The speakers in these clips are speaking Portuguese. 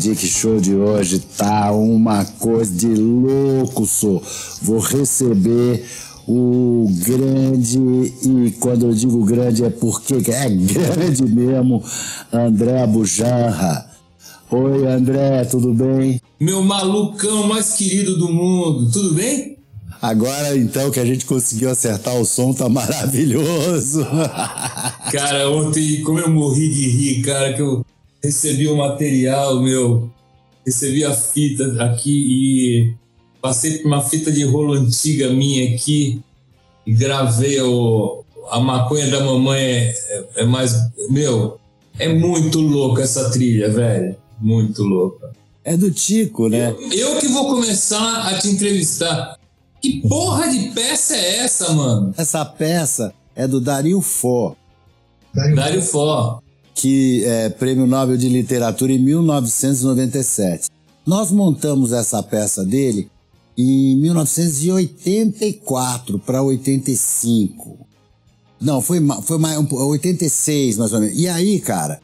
Dick Show de hoje tá uma coisa de louco, sou. Vou receber o grande, e quando eu digo grande é porque é grande mesmo, André Bujanra. Oi, André, tudo bem? Meu malucão mais querido do mundo, tudo bem? Agora então que a gente conseguiu acertar o som, tá maravilhoso. Cara, ontem, como eu morri de rir, cara, que eu recebi o material, meu, recebi a fita aqui e passei por uma fita de rolo antiga minha aqui e gravei o, a maconha da mamãe é, é mais. Meu, é muito louca essa trilha, velho. Muito louca. É do Tico, né? Eu, eu que vou começar a te entrevistar. Que porra de peça é essa, mano? Essa peça é do Dario Fo. Dario Fo. Que é prêmio Nobel de Literatura em 1997. Nós montamos essa peça dele em 1984 para 85. Não, foi, foi mais, 86 mais ou menos. E aí, cara,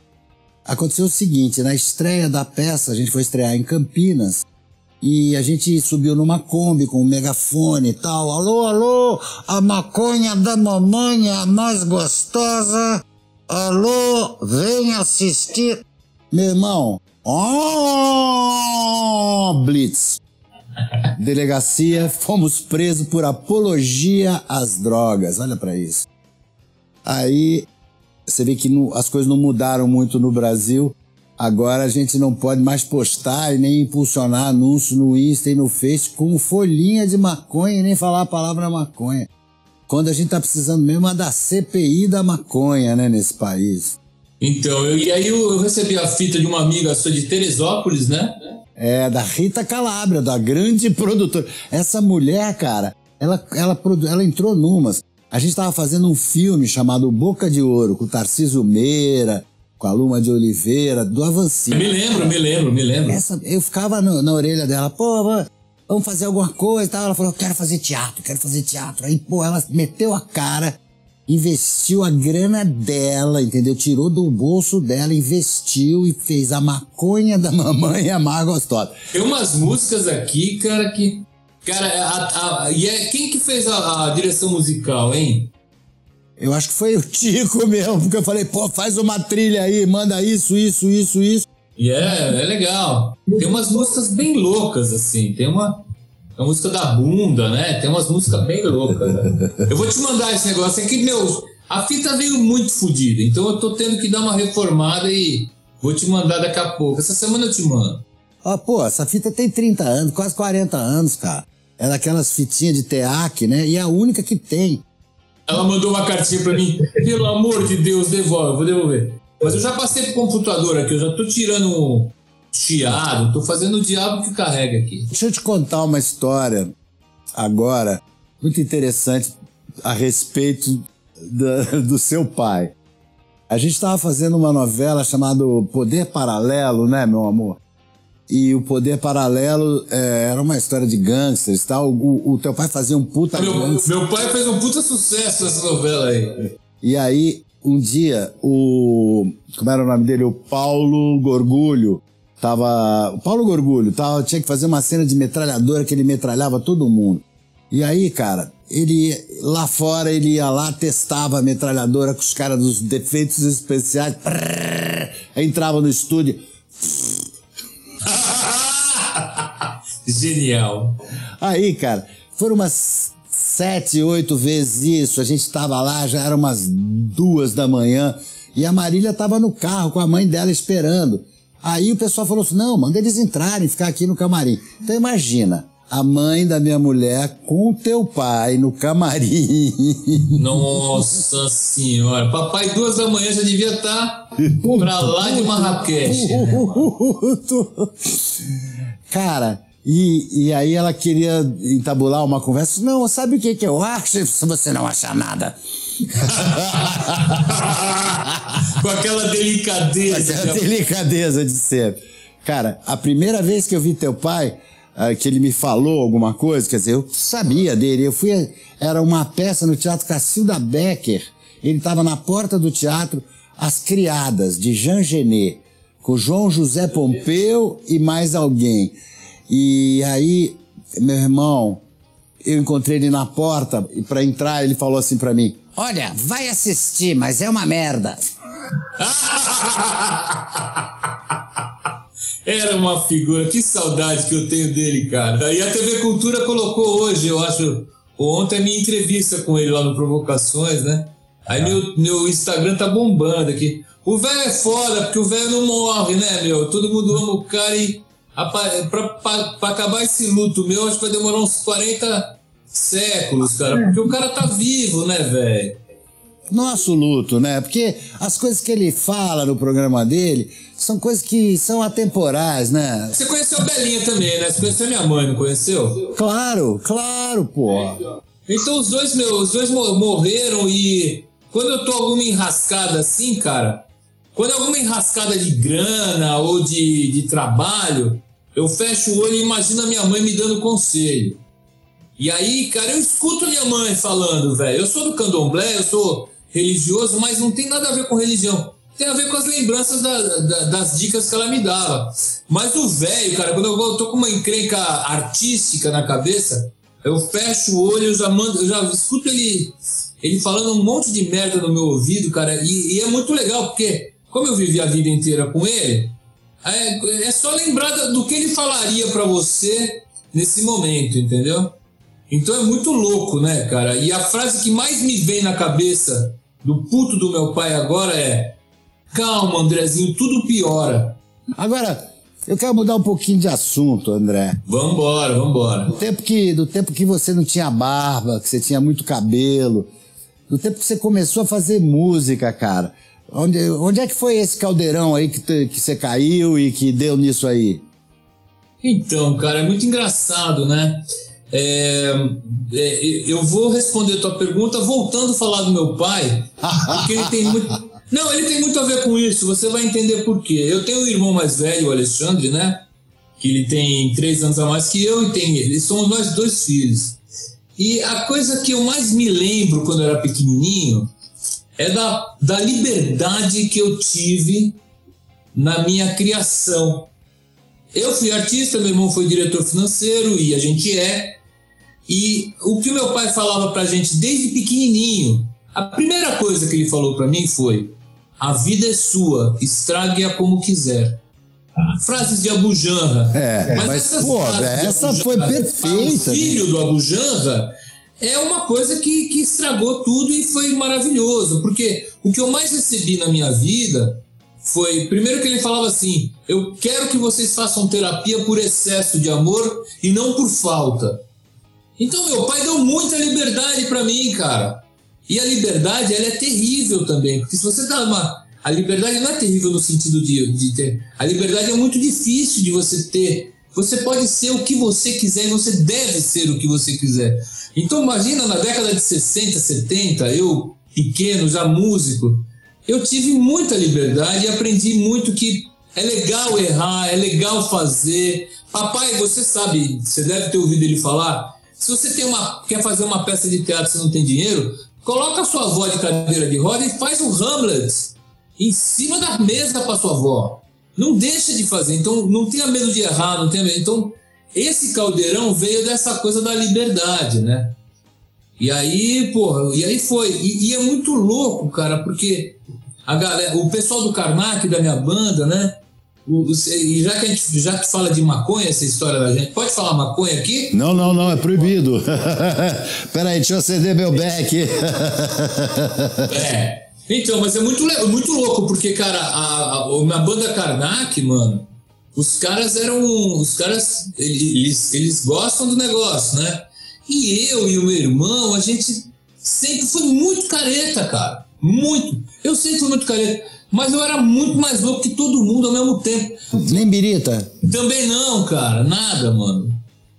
aconteceu o seguinte: na estreia da peça, a gente foi estrear em Campinas e a gente subiu numa Kombi com um megafone e tal. Alô, alô, a maconha da mamãe é a mais gostosa. Alô, vem assistir. Meu irmão, oh, Blitz. Delegacia, fomos presos por apologia às drogas. Olha para isso. Aí você vê que as coisas não mudaram muito no Brasil. Agora a gente não pode mais postar e nem impulsionar anúncio no Insta e no Face com folhinha de maconha e nem falar a palavra maconha. Quando a gente tá precisando mesmo é da CPI da maconha, né, nesse país. Então, eu, e aí eu, eu, recebi a fita de uma amiga sua de Teresópolis, né? É, da Rita Calabria, da grande produtora. Essa mulher, cara, ela, ela, ela entrou numas. A gente tava fazendo um filme chamado Boca de Ouro, com o Tarcísio Meira, com a Luma de Oliveira, do Avancinho. Me lembro, me lembro, me lembro. Essa, eu ficava no, na orelha dela, pô, vamos fazer alguma coisa e tal. Ela falou, quero fazer teatro, quero fazer teatro. Aí, pô, ela meteu a cara, investiu a grana dela, entendeu? Tirou do bolso dela, investiu e fez a maconha da mamãe a mais gostosa. Tem umas músicas aqui, cara, que... Cara, a, a, e é, quem que fez a, a direção musical, hein? Eu acho que foi o Tico mesmo, porque eu falei, pô, faz uma trilha aí, manda isso, isso, isso, isso. E é, é legal. Tem umas músicas bem loucas, assim. Tem uma, a música da bunda, né? Tem umas músicas bem loucas. Né? Eu vou te mandar esse negócio aqui, meu. A fita veio muito fodida, então eu tô tendo que dar uma reformada e vou te mandar daqui a pouco. Essa semana eu te mando. Ah, pô, essa fita tem 30 anos, quase 40 anos, cara. É daquelas fitinhas de teac, né? E é a única que tem. Ela mandou uma cartinha para mim. Pelo amor de Deus, devolve, vou devolver. Mas eu já passei pro computador aqui, eu já tô tirando um chiado, tô fazendo o diabo que carrega aqui. Deixa eu te contar uma história agora, muito interessante a respeito da, do seu pai. A gente estava fazendo uma novela chamada Poder Paralelo, né, meu amor? E o Poder Paralelo é, era uma história de gangsters e tal. O, o, teu pai fazia um puta meu, meu pai fez um puta sucesso nessa novela aí. E aí, um dia, o. Como era o nome dele? O Paulo Gorgulho. Tava. O Paulo Gorgulho tava, tinha que fazer uma cena de metralhadora que ele metralhava todo mundo. E aí, cara, ele lá fora, ele ia lá, testava a metralhadora com os caras dos defeitos especiais. Prrr, entrava no estúdio. Genial. Aí, cara, foram umas sete, oito vezes isso. A gente estava lá, já eram umas duas da manhã, e a Marília estava no carro com a mãe dela esperando. Aí o pessoal falou assim: não, manda eles entrarem, ficar aqui no camarim. Então imagina, a mãe da minha mulher com o teu pai no camarim. Nossa senhora, papai duas da manhã já devia estar tá pra lá de Marrakech. Cara, e, e aí ela queria entabular uma conversa. Não, sabe o que, que eu acho se você não achar nada? Com aquela delicadeza. Aquela delicadeza de ser. Cara, a primeira vez que eu vi teu pai, uh, que ele me falou alguma coisa, quer dizer, eu sabia dele. Eu fui. Era uma peça no Teatro Cacilda Becker. Ele estava na porta do teatro, As Criadas, de Jean Genet com João José Pompeu e mais alguém. E aí, meu irmão, eu encontrei ele na porta e para entrar ele falou assim para mim: Olha, vai assistir, mas é uma merda. Era uma figura, que saudade que eu tenho dele, cara. E a TV Cultura colocou hoje, eu acho, ontem a minha entrevista com ele lá no Provocações, né? Aí meu, meu Instagram tá bombando aqui. O velho é foda, porque o velho não morre, né, meu? Todo mundo ama o cara e pra, pra acabar esse luto meu, acho que vai demorar uns 40 séculos, cara. Porque o cara tá vivo, né, velho? Nosso luto, né? Porque as coisas que ele fala no programa dele são coisas que são atemporais, né? Você conheceu a Belinha também, né? Você conheceu minha mãe, não conheceu? Claro, claro, pô. Então os dois, meu, os dois morreram e quando eu tô alguma enrascada assim, cara, quando é alguma enrascada de grana ou de, de trabalho, eu fecho o olho e imagino a minha mãe me dando conselho. E aí, cara, eu escuto minha mãe falando, velho. Eu sou do candomblé, eu sou religioso, mas não tem nada a ver com religião tem a ver com as lembranças da, da, das dicas que ela me dava. Mas o velho, cara, quando eu tô com uma encrenca artística na cabeça, eu fecho o olho, eu já mando, eu já escuto ele, ele falando um monte de merda no meu ouvido, cara, e, e é muito legal, porque como eu vivi a vida inteira com ele, é, é só lembrar do que ele falaria para você nesse momento, entendeu? Então é muito louco, né, cara? E a frase que mais me vem na cabeça do puto do meu pai agora é Calma, Andrezinho, tudo piora. Agora, eu quero mudar um pouquinho de assunto, André. Vambora, vambora. Do tempo que, do tempo que você não tinha barba, que você tinha muito cabelo, do tempo que você começou a fazer música, cara. Onde, onde é que foi esse caldeirão aí que, te, que você caiu e que deu nisso aí? Então, cara, é muito engraçado, né? É, é, eu vou responder a tua pergunta voltando a falar do meu pai, porque ele tem muito. Não, ele tem muito a ver com isso, você vai entender por quê. Eu tenho um irmão mais velho, o Alexandre, né? Que ele tem três anos a mais que eu e tem ele. Somos nós dois filhos. E a coisa que eu mais me lembro quando eu era pequenininho é da, da liberdade que eu tive na minha criação. Eu fui artista, meu irmão foi diretor financeiro e a gente é. E o que o meu pai falava pra gente desde pequenininho, a primeira coisa que ele falou para mim foi: a vida é sua, estrague-a como quiser. Frases de Abu Janra. É, mas, mas pô, essa foi perfeita. O filho do Abu Janra é uma coisa que, que estragou tudo e foi maravilhoso, porque o que eu mais recebi na minha vida foi, primeiro que ele falava assim, eu quero que vocês façam terapia por excesso de amor e não por falta. Então meu pai deu muita liberdade para mim, cara. E a liberdade, ela é terrível também, porque se você dá uma. A liberdade não é terrível no sentido de, de ter. A liberdade é muito difícil de você ter. Você pode ser o que você quiser e você deve ser o que você quiser. Então, imagina na década de 60, 70, eu, pequeno, já músico, eu tive muita liberdade e aprendi muito que é legal errar, é legal fazer. Papai, você sabe, você deve ter ouvido ele falar. Se você tem uma, quer fazer uma peça de teatro e você não tem dinheiro, Coloca a sua avó de cadeira de roda e faz um Hamlet em cima da mesa para sua avó. Não deixa de fazer. Então, não tenha medo de errar, não tenha medo. Então, esse caldeirão veio dessa coisa da liberdade, né? E aí, porra, e aí foi. E, e é muito louco, cara, porque a galera, o pessoal do Karnak, da minha banda, né? E já que a gente já que fala de maconha, essa história da gente, pode falar maconha aqui? Não, não, não, é proibido. Peraí, deixa eu acender meu back. é. Então, mas é muito, muito louco, porque, cara, a, a, a banda Karnak, mano, os caras eram. Os caras, eles, eles gostam do negócio, né? E eu e o meu irmão, a gente sempre foi muito careta, cara. Muito. Eu sempre fui muito careta. Mas eu era muito mais louco que todo mundo ao mesmo tempo. Nem birita? Também não, cara. Nada, mano.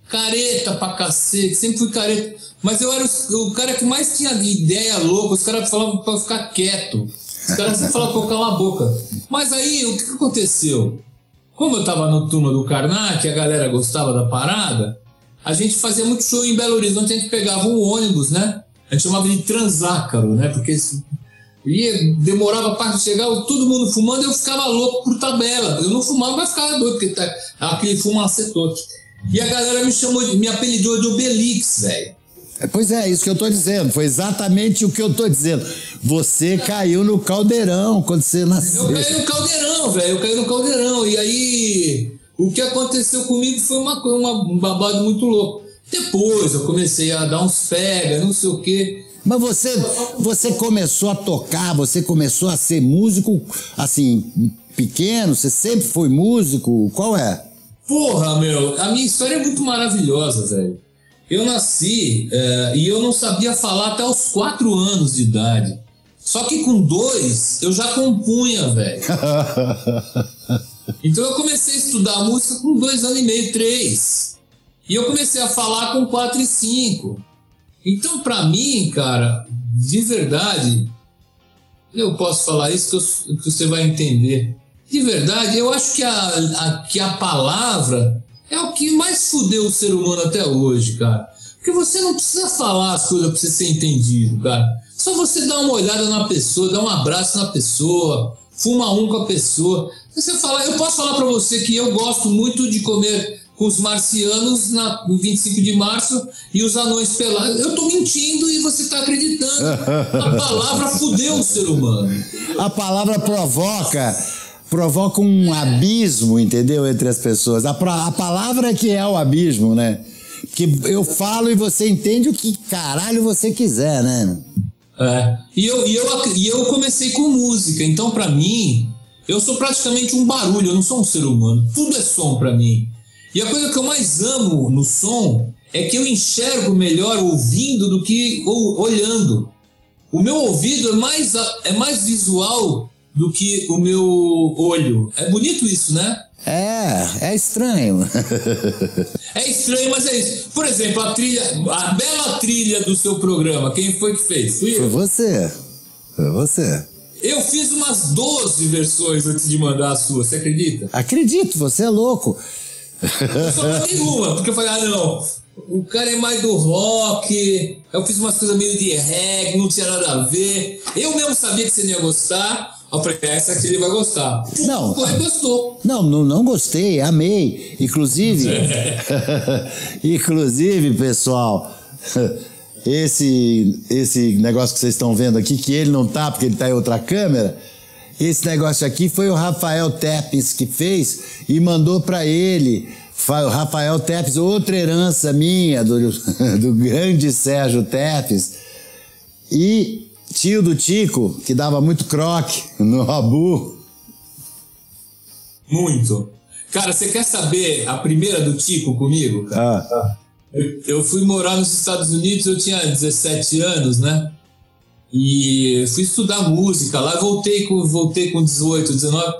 Careta pra cacete. Sempre fui careta. Mas eu era o, o cara que mais tinha ideia louca. Os caras falavam pra ficar quieto. Os caras sempre falavam pra eu calar a boca. Mas aí, o que, que aconteceu? Como eu tava no turma do Karnak, a galera gostava da parada, a gente fazia muito show em Belo Horizonte, a gente pegava um ônibus, né? A gente chamava de transácaro, né? Porque E demorava para chegar, todo mundo fumando, eu ficava louco por tabela. Eu não fumava, mas ficava doido, porque tá, aquele fumaça todo. E a galera me chamou, de, me apelidou de Obelix, velho. É, pois é, isso que eu tô dizendo. Foi exatamente o que eu tô dizendo. Você caiu no caldeirão quando você nasceu. Eu caí no caldeirão, velho. Eu caí no caldeirão. E aí, o que aconteceu comigo foi uma, uma, um babado muito louco. Depois eu comecei a dar uns pega, não sei o quê. Mas você, você começou a tocar, você começou a ser músico, assim, pequeno? Você sempre foi músico? Qual é? Porra, meu, a minha história é muito maravilhosa, velho. Eu nasci é, e eu não sabia falar até os quatro anos de idade. Só que com dois eu já compunha, velho. então eu comecei a estudar música com dois anos e meio, três. E eu comecei a falar com quatro e cinco. Então, para mim, cara, de verdade, eu posso falar isso que, eu, que, você vai entender. De verdade, eu acho que a, a, que a palavra é o que mais fudeu o ser humano até hoje, cara. Porque você não precisa falar as coisas pra você ser entendido, cara. Só você dá uma olhada na pessoa, dá um abraço na pessoa, fuma um com a pessoa. Você fala, eu posso falar para você que eu gosto muito de comer com os marcianos na, no 25 de março e os anões pelados. Eu tô mentindo e você tá acreditando. A palavra fudeu o ser humano. A palavra provoca provoca um abismo, entendeu? Entre as pessoas. A, a palavra que é o abismo, né? Que eu falo e você entende o que caralho você quiser, né? É. E eu, e eu, e eu comecei com música, então para mim, eu sou praticamente um barulho, eu não sou um ser humano. Tudo é som para mim. E a coisa que eu mais amo no som é que eu enxergo melhor ouvindo do que olhando. O meu ouvido é mais, é mais visual do que o meu olho. É bonito isso, né? É, é estranho. é estranho, mas é isso. Por exemplo, a trilha, a bela trilha do seu programa, quem foi que fez? Fui Foi você. Foi você. Eu fiz umas 12 versões antes de mandar a sua, você acredita? Acredito, você é louco. Eu só mandei uma, porque eu falei, ah, não, o cara é mais do rock, eu fiz umas coisas meio de reggae, não tinha nada a ver. Eu mesmo sabia que você não ia gostar, eu falei, essa aqui ele vai gostar. Não. Foi, gostou. Não, não, não gostei, amei. Inclusive, inclusive, pessoal, esse, esse negócio que vocês estão vendo aqui, que ele não tá, porque ele tá em outra câmera, esse negócio aqui foi o Rafael Tepes que fez e mandou para ele. O Rafael Tepes, outra herança minha, do, do grande Sérgio Tepes. E tio do Tico, que dava muito croque no Rabu. Muito. Cara, você quer saber a primeira do Tico comigo? Cara? Ah. Eu, eu fui morar nos Estados Unidos, eu tinha 17 anos, né? E fui estudar música lá, voltei com, voltei com 18, 19.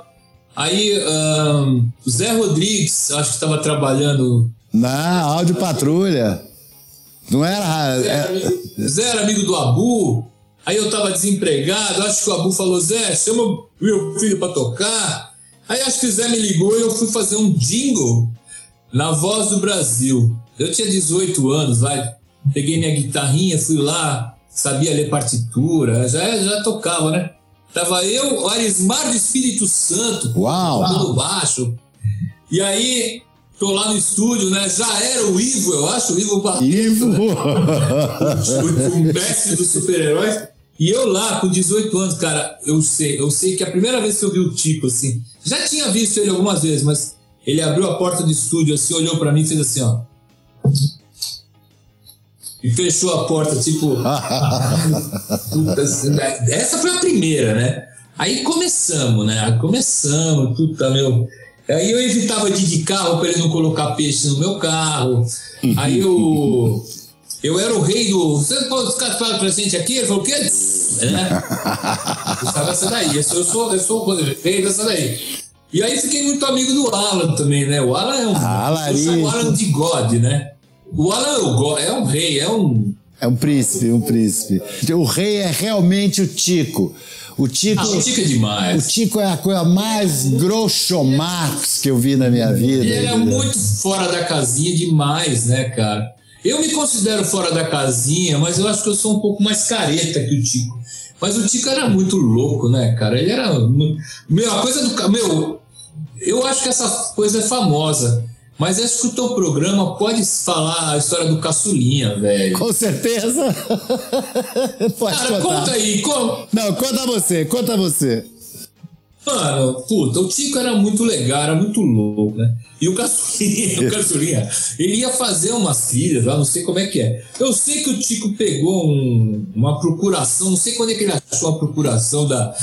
Aí um, o Zé Rodrigues, acho que estava trabalhando. Na Áudio Patrulha. Não era. Zé era, amigo, Zé era amigo do Abu. Aí eu tava desempregado, acho que o Abu falou, Zé, chama meu filho para tocar. Aí acho que o Zé me ligou e eu fui fazer um jingle na Voz do Brasil. Eu tinha 18 anos, vai. Peguei minha guitarrinha, fui lá, sabia ler partitura, já, já tocava, né? Tava eu, o Arismar do Espírito Santo, Uau. tocando baixo. E aí, tô lá no estúdio, né? Já era o Ivo, eu acho, o Ivo Barreto. Ivo! Né? o, o mestre dos super-heróis. E eu lá, com 18 anos, cara, eu sei, eu sei que a primeira vez que eu vi o Tico, assim, já tinha visto ele algumas vezes, mas ele abriu a porta do estúdio, assim, olhou para mim e fez assim, ó. E fechou a porta, tipo. essa foi a primeira, né? Aí começamos, né? Começamos, puta, meu. Aí eu evitava de ir de carro para ele não colocar peixe no meu carro. Aí eu. Eu era o rei do. Você pode ficar gente aqui? Ele falou, o quê? Estava essa daí. Eu sou, eu sou o rei dessa daí. E aí fiquei muito amigo do Alan também, né? O Alan é um. Ah, eu o Alan de God, né? O Alan é, é um rei, é um. É um príncipe, um príncipe. O rei é realmente o Tico. O Tico, ah, o Tico é demais. O Tico é a coisa mais grosso Marx que eu vi na minha vida. Ele é muito fora da casinha demais, né, cara? Eu me considero fora da casinha, mas eu acho que eu sou um pouco mais careta que o Tico. Mas o Tico era muito louco, né, cara? Ele era. Meu, a coisa do. Meu, eu acho que essa coisa é famosa. Mas acho que o teu programa pode falar a história do caçulinha, velho. Com certeza. pode Cara, contar. conta aí. Com... Não, conta você, conta você. Mano, puta, o Tico era muito legal, era muito louco, né? E o Caçulinha, o Caçulinha, ele ia fazer umas trilhas lá, não sei como é que é. Eu sei que o Tico pegou um, uma procuração, não sei quando é que ele achou a procuração da.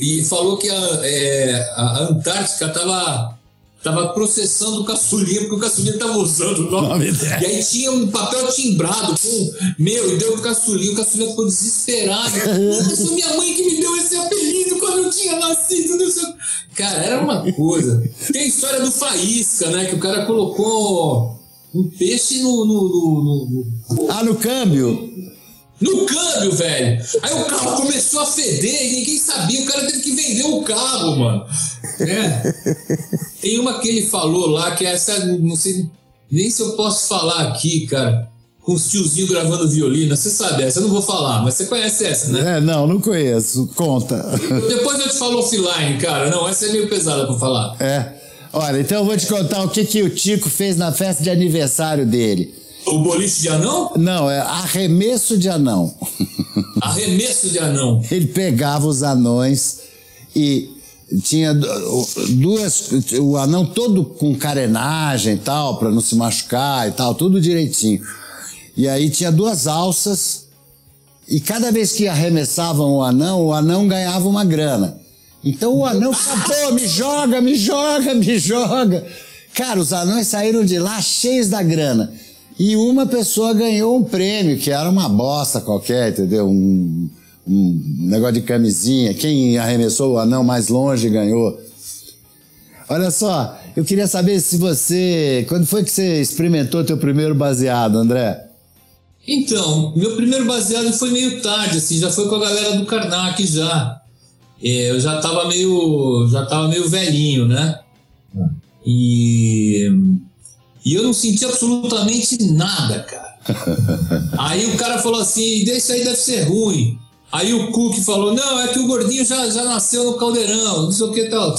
E falou que a, é, a Antártica tava tava processando o caçulinha, porque o caçulinha tava usando o nome. E aí tinha um papel timbrado com. Meu, e deu pro caçulinha, o caçulinha ficou desesperado. Mas foi minha mãe que me deu esse apelido quando eu tinha nascido. Não sei. Cara, era uma coisa. Tem a história do Faísca, né? Que o cara colocou um peixe no. no, no, no... Ah, no câmbio? No câmbio, velho. Aí o carro começou a feder e ninguém sabia. O cara teve que vender o carro, mano. É. Tem uma que ele falou lá, que é essa, não sei nem se eu posso falar aqui, cara. Com os tiozinhos gravando violino. Você sabe essa, eu não vou falar, mas você conhece essa, né? É, não, não conheço. Conta. Depois eu te falo offline, cara. Não, essa é meio pesada pra falar. É. Olha, então eu vou te contar o que, que o Tico fez na festa de aniversário dele. O boliche de anão? Não, é arremesso de anão. Arremesso de anão. Ele pegava os anões e tinha duas. O anão todo com carenagem e tal, para não se machucar e tal, tudo direitinho. E aí tinha duas alças, e cada vez que arremessavam o anão, o anão ganhava uma grana. Então o anão pô, me joga, me joga, me joga. Cara, os anões saíram de lá cheios da grana. E uma pessoa ganhou um prêmio, que era uma bosta qualquer, entendeu? Um, um negócio de camisinha. Quem arremessou o anão mais longe ganhou. Olha só, eu queria saber se você. Quando foi que você experimentou teu primeiro baseado, André? Então, meu primeiro baseado foi meio tarde, assim, já foi com a galera do Karnak já. É, eu já tava meio. já tava meio velhinho, né? E e eu não senti absolutamente nada, cara. aí o cara falou assim: isso aí deve ser ruim. Aí o Cook falou: não, é que o gordinho já, já nasceu no caldeirão, não sei o que tal.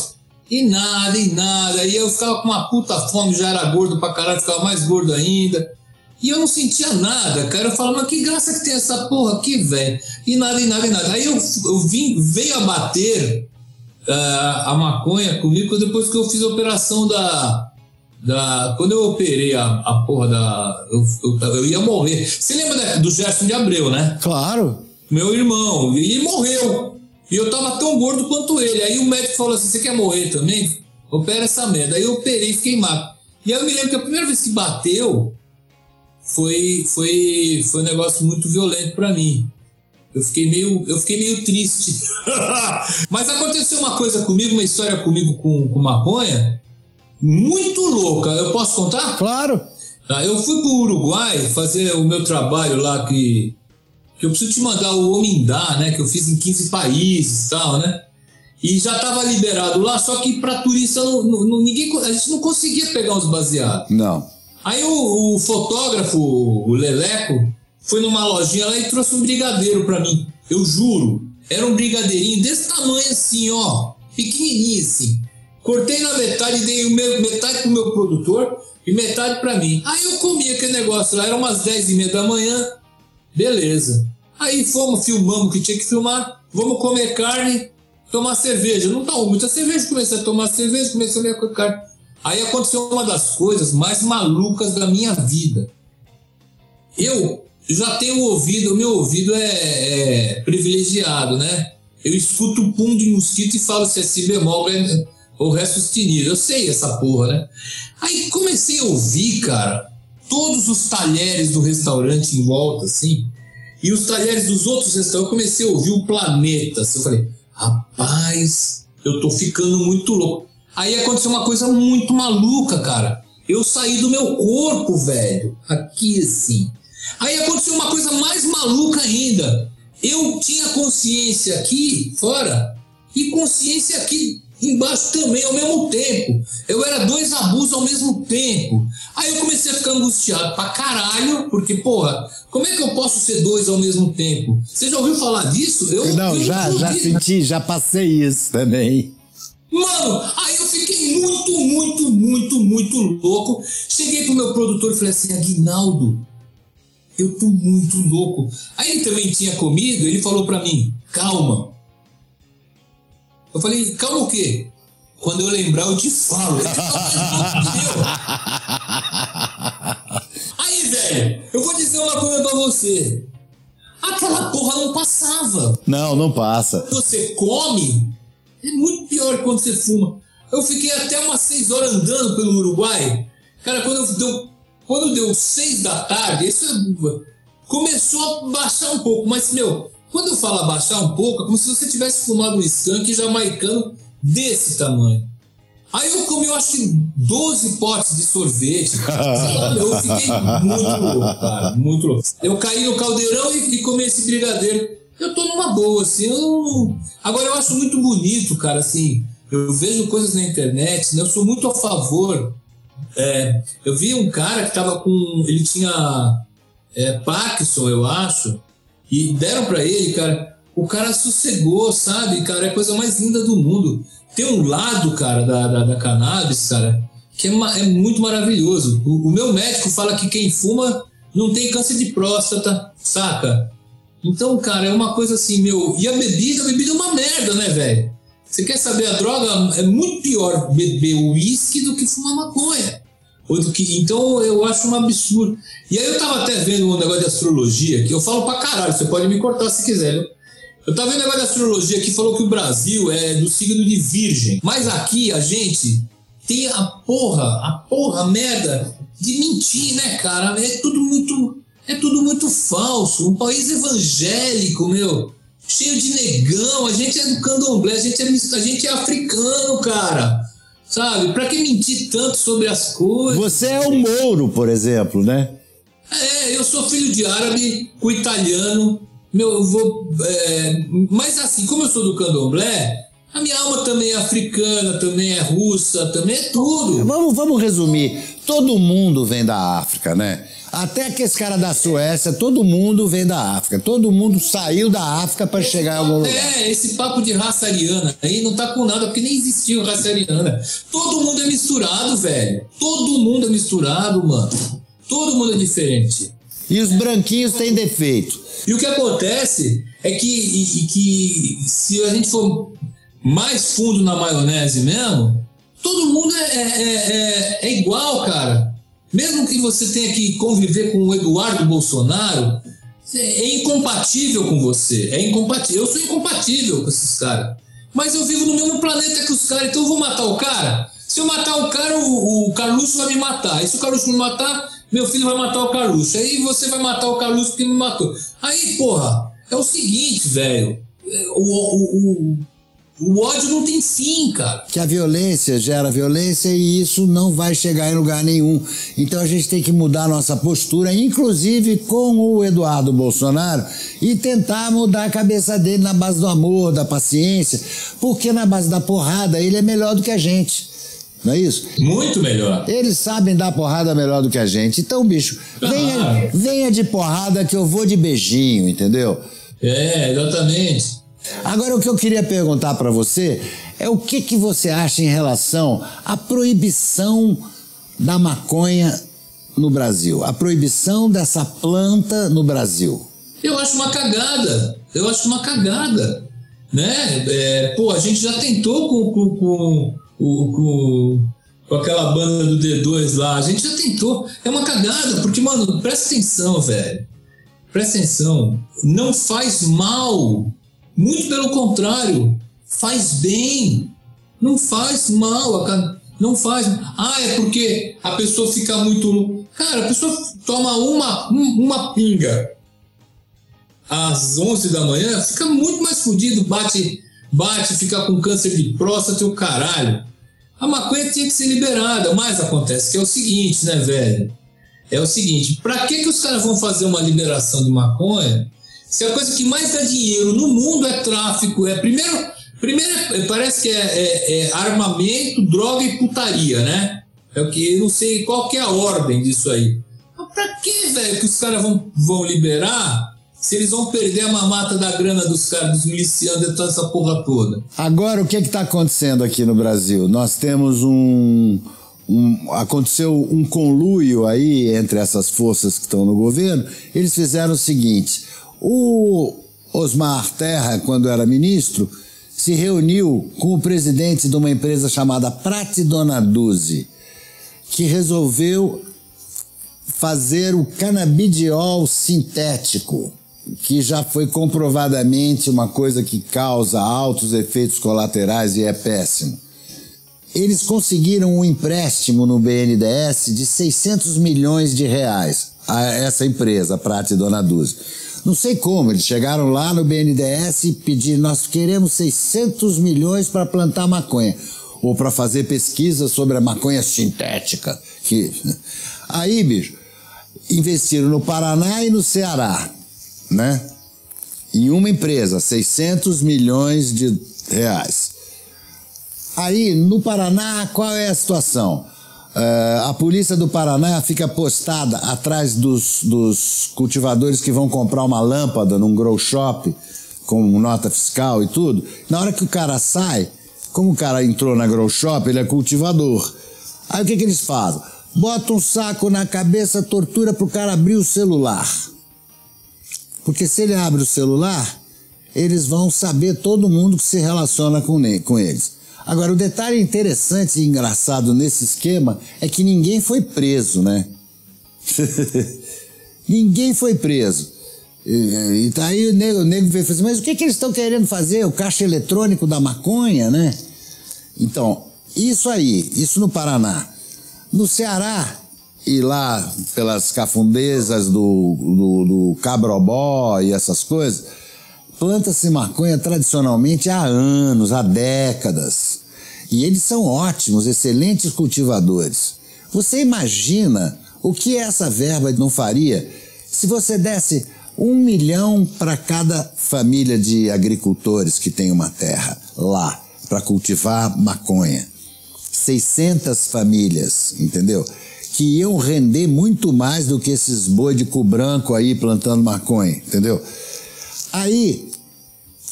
E nada, e nada. E eu ficava com uma puta fome, já era gordo pra caralho, ficava mais gordo ainda. E eu não sentia nada, cara. Eu falava, mas que graça que tem essa porra aqui, velho. E nada, e nada, e nada. Aí eu, eu vim, veio a bater uh, a maconha comigo depois que eu fiz a operação da, da, quando eu operei a, a porra da. Eu, eu, eu ia morrer. Você lembra do Gerson de Abreu, né? Claro. Meu irmão. E ele morreu. E eu tava tão gordo quanto ele. Aí o médico falou assim: você quer morrer também? Opera essa merda. Aí eu operei e fiquei magro. E aí eu me lembro que a primeira vez que bateu foi, foi, foi um negócio muito violento para mim. Eu fiquei meio, eu fiquei meio triste. Mas aconteceu uma coisa comigo, uma história comigo com, com maconha, muito louca. Eu posso contar? Claro. Tá, eu fui para o Uruguai fazer o meu trabalho lá que, que eu preciso te mandar o Omindá, né? Que eu fiz em 15 países e tal, né? E já estava liberado lá, só que para turista não, não, ninguém, a gente não conseguia pegar os baseados. Não. Aí o, o fotógrafo, o Leleco, foi numa lojinha lá e trouxe um brigadeiro para mim. Eu juro, era um brigadeirinho desse tamanho assim, ó, pequenininho assim. Cortei na metade, dei o meu, metade pro meu produtor e metade para mim. Aí eu comi aquele negócio lá, era umas 10 e meia da manhã, beleza. Aí fomos, filmamos o que tinha que filmar, vamos comer carne, tomar cerveja. Não tava muita cerveja, comecei a tomar cerveja, comecei a comer carne. Aí aconteceu uma das coisas mais malucas da minha vida. Eu já tenho ouvido, meu ouvido é, é privilegiado, né? Eu escuto o pum de mosquito e falo se é si bemol, é, o resto sustenido. Eu sei essa porra, né? Aí comecei a ouvir, cara, todos os talheres do restaurante em volta, assim, e os talheres dos outros restaurantes. Eu comecei a ouvir o planeta. Assim, eu falei, rapaz, eu tô ficando muito louco. Aí aconteceu uma coisa muito maluca, cara. Eu saí do meu corpo, velho. Aqui assim. Aí aconteceu uma coisa mais maluca ainda. Eu tinha consciência aqui fora e consciência aqui embaixo também ao mesmo tempo. Eu era dois abusos ao mesmo tempo. Aí eu comecei a ficar angustiado pra caralho, porque, porra, Como é que eu posso ser dois ao mesmo tempo? Você já ouviu falar disso? Eu, não, eu já, já senti, já passei isso também. Mano, aí eu fiquei muito, muito, muito, muito louco. Cheguei pro meu produtor e falei assim, Aguinaldo, eu tô muito louco. Aí ele também tinha comigo, ele falou para mim, calma. Eu falei, calma o quê? Quando eu lembrar, eu te falo. Aí, velho, eu vou dizer uma coisa pra você. Aquela porra não passava. Não, não passa. Você come, é muito pior que quando você fuma. Eu fiquei até umas seis horas andando pelo Uruguai. Cara, quando eu deu, quando deu seis da tarde, isso é, começou a baixar um pouco. Mas, meu, quando eu falo baixar um pouco, é como se você tivesse fumado um skunk jamaicano desse tamanho. Aí eu comi, eu acho que 12 potes de sorvete. eu fiquei muito louco, cara. Muito louco. Eu caí no caldeirão e, e comi esse brigadeiro. Eu tô numa boa, assim. Eu... Agora eu acho muito bonito, cara, assim. Eu vejo coisas na internet, né? eu sou muito a favor. É, eu vi um cara que tava com. Ele tinha é, Parkinson, eu acho, e deram para ele, cara. O cara sossegou, sabe, cara? É a coisa mais linda do mundo. Tem um lado, cara, da, da, da cannabis, cara, que é, é muito maravilhoso. O, o, meu médico fala que quem fuma não tem câncer de próstata, saca? Então, cara, é uma coisa assim, meu. E a bebida, a bebida é uma merda, né, velho? Você quer saber a droga? É muito pior beber uísque do que fumar maconha. Que, então eu acho um absurdo. E aí eu tava até vendo um negócio de astrologia, que eu falo pra caralho, você pode me cortar se quiser? Eu tava vendo negócio da astrologia que falou que o Brasil é do signo de Virgem. Mas aqui a gente tem a porra, a porra, a merda de mentir, né, cara? É tudo muito. É tudo muito falso. Um país evangélico, meu. Cheio de negão. A gente é do candomblé, a gente é, a gente é africano, cara. Sabe? Pra que mentir tanto sobre as coisas? Você é o Mouro, por exemplo, né? É, eu sou filho de árabe com italiano meu, eu vou. É, mas assim, como eu sou do candomblé, a minha alma também é africana, também é russa, também é tudo. Vamos, vamos resumir. Todo mundo vem da África, né? Até que esse cara da Suécia, todo mundo vem da África. Todo mundo saiu da África para chegar em algum lugar. É, esse papo de raça ariana aí não tá com nada, porque nem existiu raça ariana. Todo mundo é misturado, velho. Todo mundo é misturado, mano. Todo mundo é diferente. E os branquinhos têm defeito. E o que acontece é que, e, que se a gente for mais fundo na maionese mesmo, todo mundo é, é, é, é igual, cara. Mesmo que você tenha que conviver com o Eduardo Bolsonaro, é incompatível com você. É incompatível. Eu sou incompatível com esses caras. Mas eu vivo no mesmo planeta que os caras, então eu vou matar o cara. Se eu matar o cara, o, o Carluxo vai me matar. E se o Carluxo me matar, meu filho vai matar o Carluxo. Aí você vai matar o Carluxo porque me matou. Aí, porra, é o seguinte, velho. O, o, o, o ódio não tem fim, cara. Que a violência gera violência e isso não vai chegar em lugar nenhum. Então a gente tem que mudar a nossa postura, inclusive com o Eduardo Bolsonaro, e tentar mudar a cabeça dele na base do amor, da paciência, porque na base da porrada ele é melhor do que a gente. Não é isso? Muito melhor. Eles sabem dar porrada melhor do que a gente. Então, bicho, venha, ah. venha de porrada que eu vou de beijinho, entendeu? É, exatamente. Agora, o que eu queria perguntar para você é o que, que você acha em relação à proibição da maconha no Brasil, a proibição dessa planta no Brasil. Eu acho uma cagada. Eu acho uma cagada. Né? É, pô, a gente já tentou com, com, com com, com aquela banda do D2 lá. A gente já tentou. É uma cagada, porque, mano, presta atenção, velho. Presta atenção. Não faz mal. Muito pelo contrário. Faz bem. Não faz mal. Não faz. Ah, é porque a pessoa fica muito. Cara, a pessoa toma uma, uma pinga às 11 da manhã, fica muito mais fodido, bate bate, fica com câncer de próstata e o caralho. A maconha tinha que ser liberada, mas acontece que é o seguinte, né, velho? É o seguinte, para que, que os caras vão fazer uma liberação de maconha se a coisa que mais dá dinheiro no mundo é tráfico? É primeiro, primeiro é, parece que é, é, é armamento, droga e putaria, né? É o que eu não sei qual que é a ordem disso aí. pra que, velho, que os caras vão, vão liberar se eles vão perder a mamata da grana dos caras, dos milicianos e toda essa porra toda? Agora, o que é que tá acontecendo aqui no Brasil? Nós temos um, um, aconteceu um conluio aí entre essas forças que estão no governo. Eles fizeram o seguinte: o Osmar Terra, quando era ministro, se reuniu com o presidente de uma empresa chamada Prati Donaduzzi, que resolveu fazer o canabidiol sintético, que já foi comprovadamente uma coisa que causa altos efeitos colaterais e é péssimo. Eles conseguiram um empréstimo no BNDES de 600 milhões de reais a essa empresa, Prati Donaduzzi. Não sei como, eles chegaram lá no BNDES e pediram: nós queremos 600 milhões para plantar maconha ou para fazer pesquisa sobre a maconha sintética. Que... Aí, bicho, investiram no Paraná e no Ceará, né? Em uma empresa, 600 milhões de reais. Aí, no Paraná, qual é a situação? Uh, a polícia do Paraná fica postada atrás dos, dos, cultivadores que vão comprar uma lâmpada num grow shop com nota fiscal e tudo. Na hora que o cara sai, como o cara entrou na grow shop, ele é cultivador. Aí o que, que eles fazem? Bota um saco na cabeça, tortura pro cara abrir o celular. Porque se ele abre o celular, eles vão saber todo mundo que se relaciona com, com eles. Agora, o detalhe interessante e engraçado nesse esquema é que ninguém foi preso, né? ninguém foi preso. E, e tá aí o nego, o nego veio fazer, mas o que, que eles estão querendo fazer? O caixa eletrônico da maconha, né? Então, isso aí, isso no Paraná. No Ceará, e lá pelas cafundezas do, do, do cabrobó e essas coisas, Planta-se maconha tradicionalmente há anos, há décadas. E eles são ótimos, excelentes cultivadores. Você imagina o que essa verba não faria se você desse um milhão para cada família de agricultores que tem uma terra lá para cultivar maconha? 600 famílias, entendeu? Que iam render muito mais do que esses boi de cu branco aí plantando maconha, entendeu? Aí,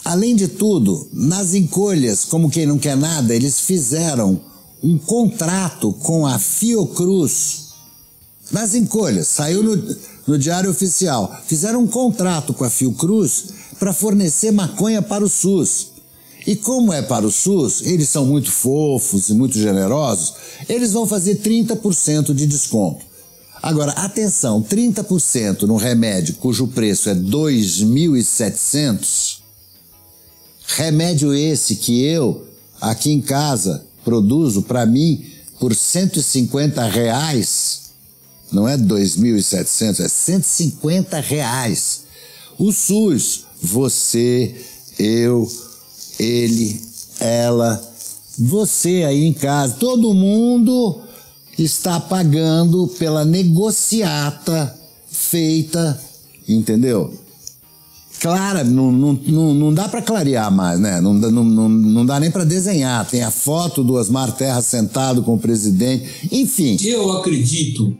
além de tudo, nas encolhas, como quem não quer nada, eles fizeram um contrato com a Fiocruz. Nas encolhas, saiu no, no Diário Oficial. Fizeram um contrato com a Fiocruz para fornecer maconha para o SUS. E como é para o SUS, eles são muito fofos e muito generosos, eles vão fazer 30% de desconto. Agora, atenção, 30% no remédio cujo preço é 2.700, remédio esse que eu, aqui em casa, produzo para mim por 150 reais, não é 2.700, é 150 reais. O SUS, você, eu, ele, ela, você aí em casa, todo mundo está pagando pela negociata feita, entendeu? Clara, não, não, não, não dá para clarear mais, né? Não, não, não, não dá nem para desenhar. Tem a foto do Osmar Terra sentado com o presidente, enfim. Eu acredito,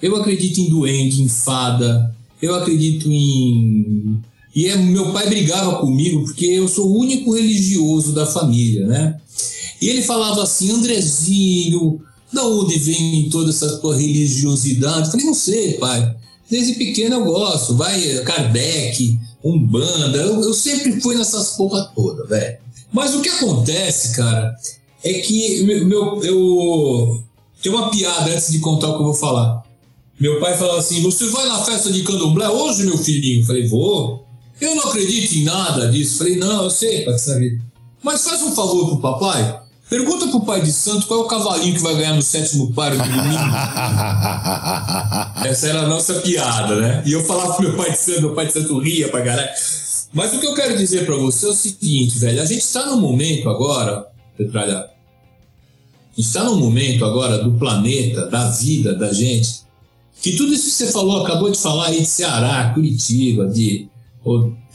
eu acredito em duende, em fada, eu acredito em. E é, meu pai brigava comigo porque eu sou o único religioso da família, né? E ele falava assim, Andrezinho, da onde vem toda essa tua religiosidade? Eu falei, não sei, pai. Desde pequeno eu gosto. Vai Kardec, Umbanda. Eu, eu sempre fui nessas porra toda, velho. Mas o que acontece, cara, é que meu, meu, eu. Tem uma piada antes de contar o que eu vou falar. Meu pai falava assim: Você vai na festa de candomblé hoje, meu filhinho? Eu falei: Vou. Eu não acredito em nada disso. Eu falei: Não, eu sei, pai, sabe. Mas faz um favor pro papai. Pergunta pro pai de santo qual é o cavalinho que vai ganhar no sétimo páreo do domingo. Essa era a nossa piada, né? E eu falava pro meu pai de santo, meu pai de santo ria pra caralho. Mas o que eu quero dizer para você é o seguinte, velho. A gente está num momento agora, Petralha, a gente está num momento agora do planeta, da vida da gente, que tudo isso que você falou, acabou de falar aí de Ceará, Curitiba, de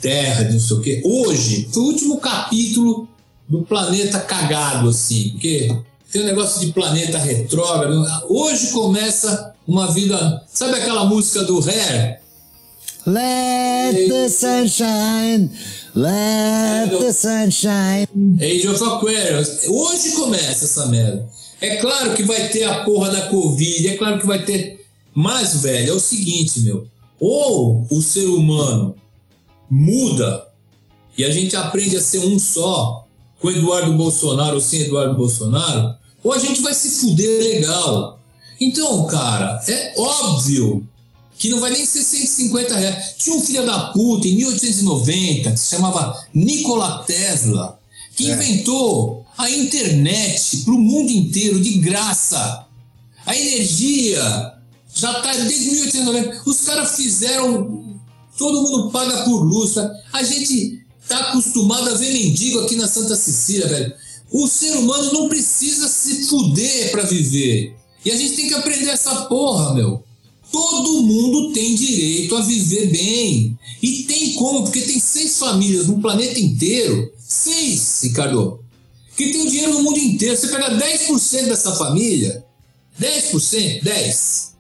terra, de não sei o quê. Hoje, foi o último capítulo do planeta cagado, assim, porque tem um negócio de planeta retrógrado. Hoje começa uma vida. Sabe aquela música do Hair? Let the sunshine, let the sunshine. Age of Aquarius. Hoje começa essa merda. É claro que vai ter a porra da Covid, é claro que vai ter. Mas, velho, é o seguinte, meu. Ou o ser humano muda e a gente aprende a ser um só, com Eduardo Bolsonaro ou sem Eduardo Bolsonaro, ou a gente vai se fuder legal. Então, cara, é óbvio que não vai nem ser 150 reais. Tinha um filho da puta em 1890 que se chamava Nikola Tesla, que é. inventou a internet para o mundo inteiro de graça. A energia já está desde 1890. Os caras fizeram. Todo mundo paga por luz. Tá? A gente tá acostumado a ver mendigo aqui na Santa Cecília, velho. O ser humano não precisa se fuder para viver. E a gente tem que aprender essa porra, meu. Todo mundo tem direito a viver bem. E tem como, porque tem seis famílias no planeta inteiro. Seis, Ricardo. Que tem dinheiro no mundo inteiro. Você pega 10% dessa família. 10%, 10.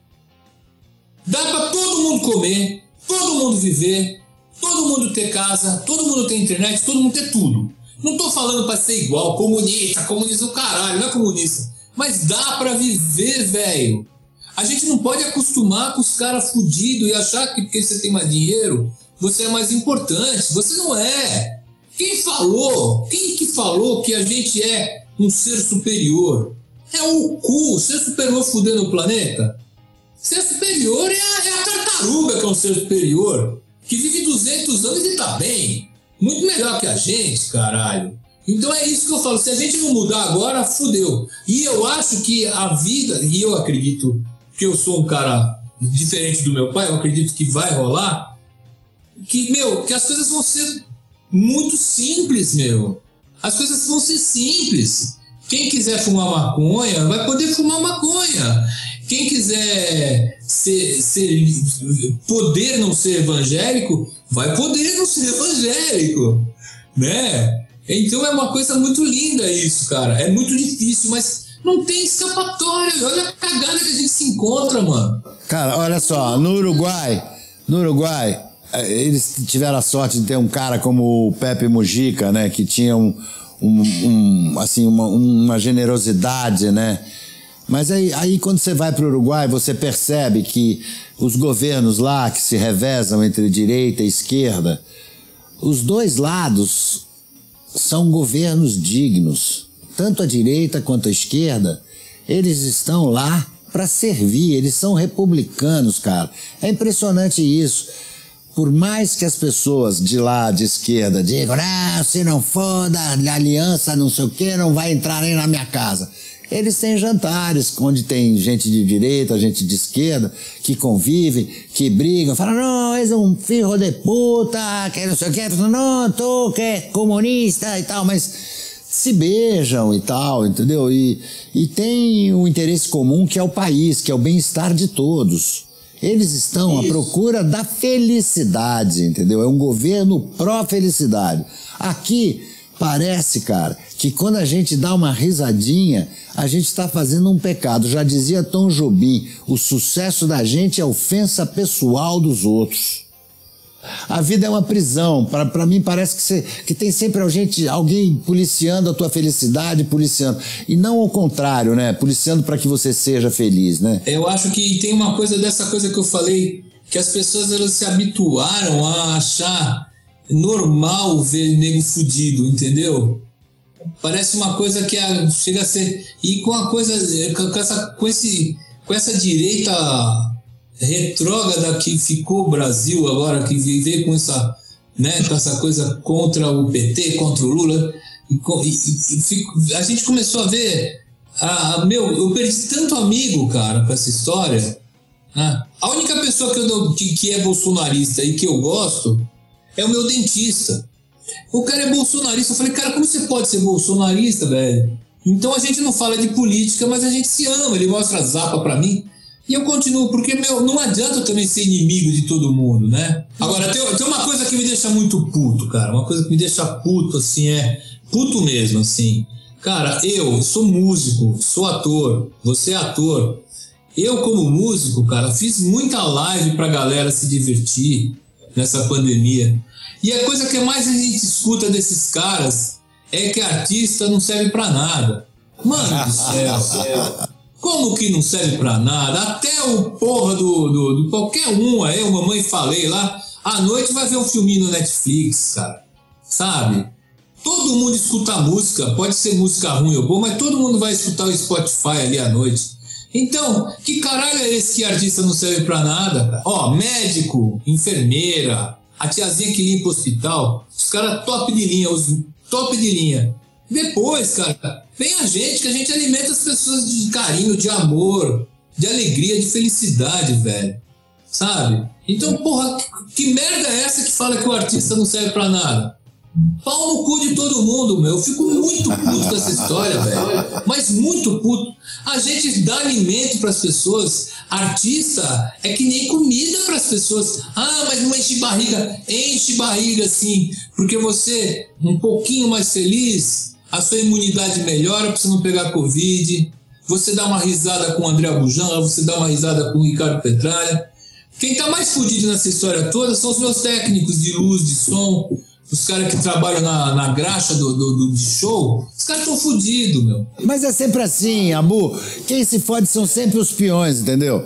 Dá para todo mundo comer, todo mundo viver, todo mundo ter casa, todo mundo ter internet, todo mundo ter tudo. Não tô falando para ser igual, comunista, comunista o caralho, não é comunista. Mas dá para viver, velho. A gente não pode acostumar com os caras fudidos e achar que porque você tem mais dinheiro, você é mais importante. Você não é. Quem falou? Quem que falou que a gente é um ser superior? É o cu. Ser superior fudendo o planeta? Ser superior é a, é a tartaruga que é um ser superior. Que vive 200 anos e tá bem. Muito melhor que a gente, caralho. Então é isso que eu falo. Se a gente não mudar agora, fudeu. E eu acho que a vida, e eu acredito que eu sou um cara diferente do meu pai, eu acredito que vai rolar, que, meu, que as coisas vão ser muito simples, meu. As coisas vão ser simples. Quem quiser fumar maconha, vai poder fumar maconha. Quem quiser ser, ser, poder não ser evangélico, vai poder não ser evangélico, né? Então é uma coisa muito linda isso, cara. É muito difícil, mas não tem escapatória. Olha a cagada que a gente se encontra, mano. Cara, olha só, no Uruguai, no Uruguai, eh, eles tiveram a sorte de ter um cara como o Pepe Mujica, né? Que tinha um, um, um assim, uma, uma generosidade, né? Mas aí, aí quando você vai para o Uruguai, você percebe que os governos lá que se revezam entre direita e esquerda, os dois lados são governos dignos tanto a direita quanto a esquerda, eles estão lá para servir, eles são republicanos, cara. É impressionante isso. Por mais que as pessoas de lá de esquerda digam, ah, se não for da aliança, não sei o que, não vai entrar nem na minha casa. Eles têm jantares onde tem gente de direita, gente de esquerda, que convivem, que brigam, falam, não, és um filho de puta, que não sei o que, não, tu que é comunista e tal, mas se beijam e tal, entendeu? E, e tem um interesse comum que é o país, que é o bem-estar de todos. Eles estão Isso. à procura da felicidade, entendeu? É um governo pró-felicidade. Aqui parece, cara, que quando a gente dá uma risadinha, a gente está fazendo um pecado. Já dizia Tom Jobim: o sucesso da gente é ofensa pessoal dos outros. A vida é uma prisão. Para mim parece que, você, que tem sempre alguém, alguém policiando a tua felicidade, policiando. E não ao contrário, né? Policiando para que você seja feliz, né? Eu acho que tem uma coisa dessa coisa que eu falei, que as pessoas elas se habituaram a achar normal ver nego fudido, entendeu? Parece uma coisa que chega a ser. E com a coisa. Com essa, com esse, com essa direita retrógrada que ficou o Brasil agora, que viver com essa, né, com essa coisa contra o PT, contra o Lula, e, e, e, a gente começou a ver, meu, eu perdi tanto amigo, cara, com essa história. Né? A única pessoa que, eu, que, que é bolsonarista e que eu gosto é o meu dentista. O cara é bolsonarista. Eu falei, cara, como você pode ser bolsonarista, velho? Então a gente não fala de política, mas a gente se ama. Ele mostra a zapa pra mim. E eu continuo, porque meu, não adianta eu também ser inimigo de todo mundo, né? Agora, tem, tem uma coisa que me deixa muito puto, cara. Uma coisa que me deixa puto, assim, é. Puto mesmo, assim. Cara, eu sou músico, sou ator, você é ator. Eu, como músico, cara, fiz muita live pra galera se divertir nessa pandemia. E a coisa que mais a gente escuta desses caras é que artista não serve para nada. Mano do céu, como que não serve para nada? Até o porra do, do, do, qualquer um aí, mamãe falei lá, à noite vai ver um filminho no Netflix, cara. Sabe? Todo mundo escuta música, pode ser música ruim ou boa, mas todo mundo vai escutar o Spotify ali à noite. Então, que caralho é esse que artista não serve pra nada? Ó, médico, enfermeira, a tiazinha que limpa o hospital, os caras top de linha, os top de linha. Depois, cara, vem a gente, que a gente alimenta as pessoas de carinho, de amor, de alegria, de felicidade, velho. Sabe? Então, porra, que, que merda é essa que fala que o artista não serve pra nada? Pau no cu de todo mundo, meu. Eu fico muito puto com essa história, velho. Mas muito puto. A gente dá alimento para as pessoas. Artista é que nem comida para as pessoas. Ah, mas não enche barriga. Enche barriga, sim. Porque você, um pouquinho mais feliz, a sua imunidade melhora para você não pegar Covid. Você dá uma risada com o André Bujan, você dá uma risada com o Ricardo Petralha. Quem tá mais fudido nessa história toda são os meus técnicos de luz, de som os caras que trabalham na, na graxa do, do, do show, os caras estão fodidos, meu. Mas é sempre assim, Abu. Quem se fode são sempre os peões, entendeu?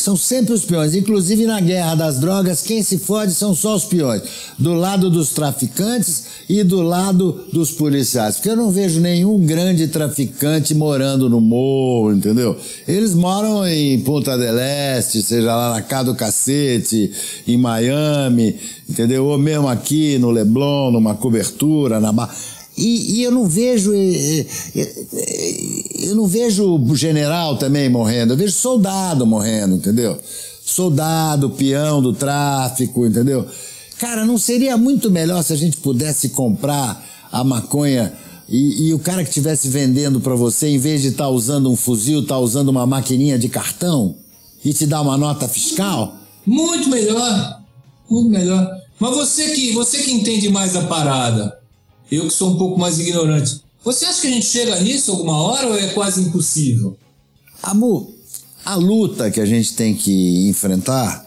São sempre os peões. Inclusive na guerra das drogas, quem se fode são só os peões. Do lado dos traficantes e do lado dos policiais. Porque eu não vejo nenhum grande traficante morando no morro, entendeu? Eles moram em Punta del Este, seja lá na Cá do Cacete, em Miami, entendeu? Ou mesmo aqui no Leblon, numa cobertura, na Barra. E, e, eu não vejo. Eh, eh, eh, eu não vejo general também morrendo, eu vejo soldado morrendo, entendeu? Soldado, peão do tráfico, entendeu? Cara, não seria muito melhor se a gente pudesse comprar a maconha e, e o cara que estivesse vendendo para você, em vez de estar tá usando um fuzil, tá usando uma maquininha de cartão e te dar uma nota fiscal? Muito melhor, muito melhor. Mas você que, você que entende mais a parada, eu que sou um pouco mais ignorante. Você acha que a gente chega nisso alguma hora ou é quase impossível? Amu, a luta que a gente tem que enfrentar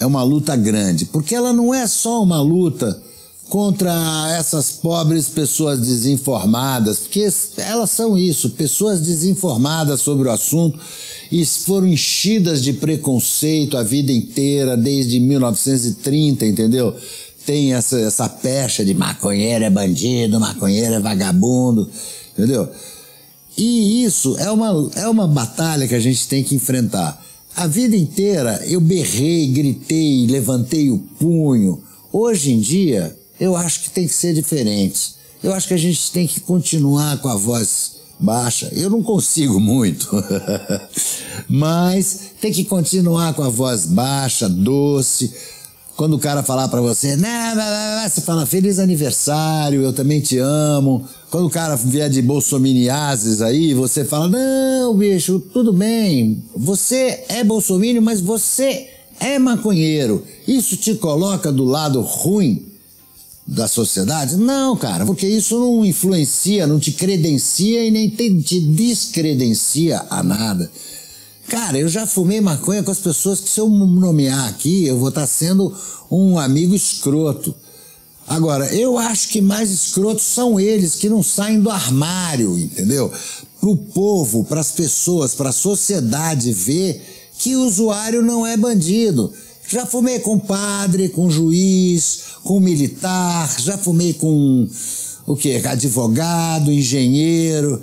é uma luta grande, porque ela não é só uma luta contra essas pobres pessoas desinformadas, porque elas são isso, pessoas desinformadas sobre o assunto e foram enchidas de preconceito a vida inteira, desde 1930, entendeu? Tem essa, essa pecha de maconheiro é bandido, maconheiro é vagabundo, entendeu? E isso é uma, é uma batalha que a gente tem que enfrentar. A vida inteira eu berrei, gritei, levantei o punho. Hoje em dia, eu acho que tem que ser diferente. Eu acho que a gente tem que continuar com a voz baixa. Eu não consigo muito, mas tem que continuar com a voz baixa, doce quando o cara falar para você, né, você fala feliz aniversário, eu também te amo. Quando o cara vier de bolsominiases aí, você fala, não, bicho, tudo bem, você é bolsomínio, mas você é maconheiro. Isso te coloca do lado ruim da sociedade? Não, cara, porque isso não influencia, não te credencia e nem te descredencia a nada. Cara, eu já fumei maconha com as pessoas que se eu nomear aqui, eu vou estar sendo um amigo escroto. Agora, eu acho que mais escrotos são eles que não saem do armário, entendeu? Para o povo, para as pessoas, para a sociedade ver que o usuário não é bandido. Já fumei com padre, com juiz, com militar, já fumei com o que? Advogado, engenheiro.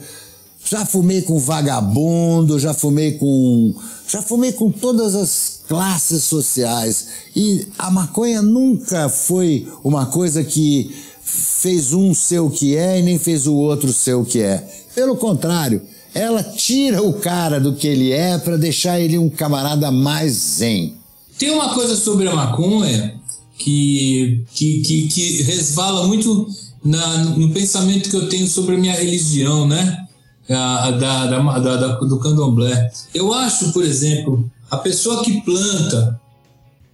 Já fumei com vagabundo, já fumei com. Já fumei com todas as classes sociais. E a maconha nunca foi uma coisa que fez um ser o que é e nem fez o outro ser o que é. Pelo contrário, ela tira o cara do que ele é para deixar ele um camarada mais zen. Tem uma coisa sobre a maconha que, que, que, que resvala muito na, no pensamento que eu tenho sobre a minha religião, né? Da, da, da, da, do candomblé. Eu acho, por exemplo, a pessoa que planta,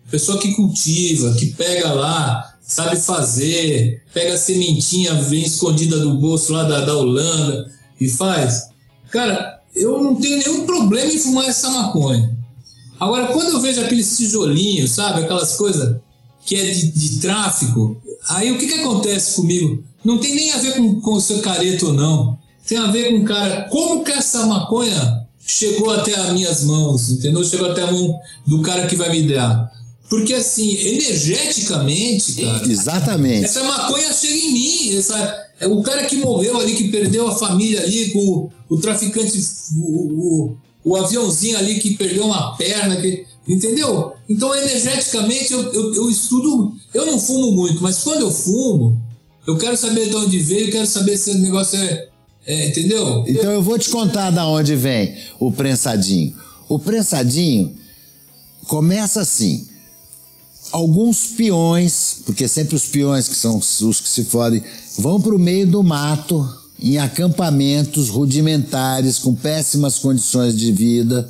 a pessoa que cultiva, que pega lá, sabe fazer, pega a sementinha, vem escondida do bolso lá da, da Holanda, e faz, cara, eu não tenho nenhum problema em fumar essa maconha. Agora, quando eu vejo aqueles tijolinhos, sabe, aquelas coisas que é de, de tráfico, aí o que, que acontece comigo? Não tem nem a ver com, com o seu careto ou não. Tem a ver com, cara, como que essa maconha chegou até as minhas mãos, entendeu? Chegou até a mão do cara que vai me dar. Porque assim, energeticamente, cara. Exatamente. Essa maconha chega em mim. Essa, é o cara que morreu ali, que perdeu a família ali, com o, o traficante, o, o, o, aviãozinho ali que perdeu uma perna, que, entendeu? Então, energeticamente, eu, eu, eu estudo. Eu não fumo muito, mas quando eu fumo, eu quero saber de onde veio, eu quero saber se o negócio é. É entendeu? Então eu vou te contar da onde vem o prensadinho. O prensadinho começa assim alguns peões, porque sempre os peões que são os que se fodem, vão para o meio do mato, em acampamentos rudimentares, com péssimas condições de vida,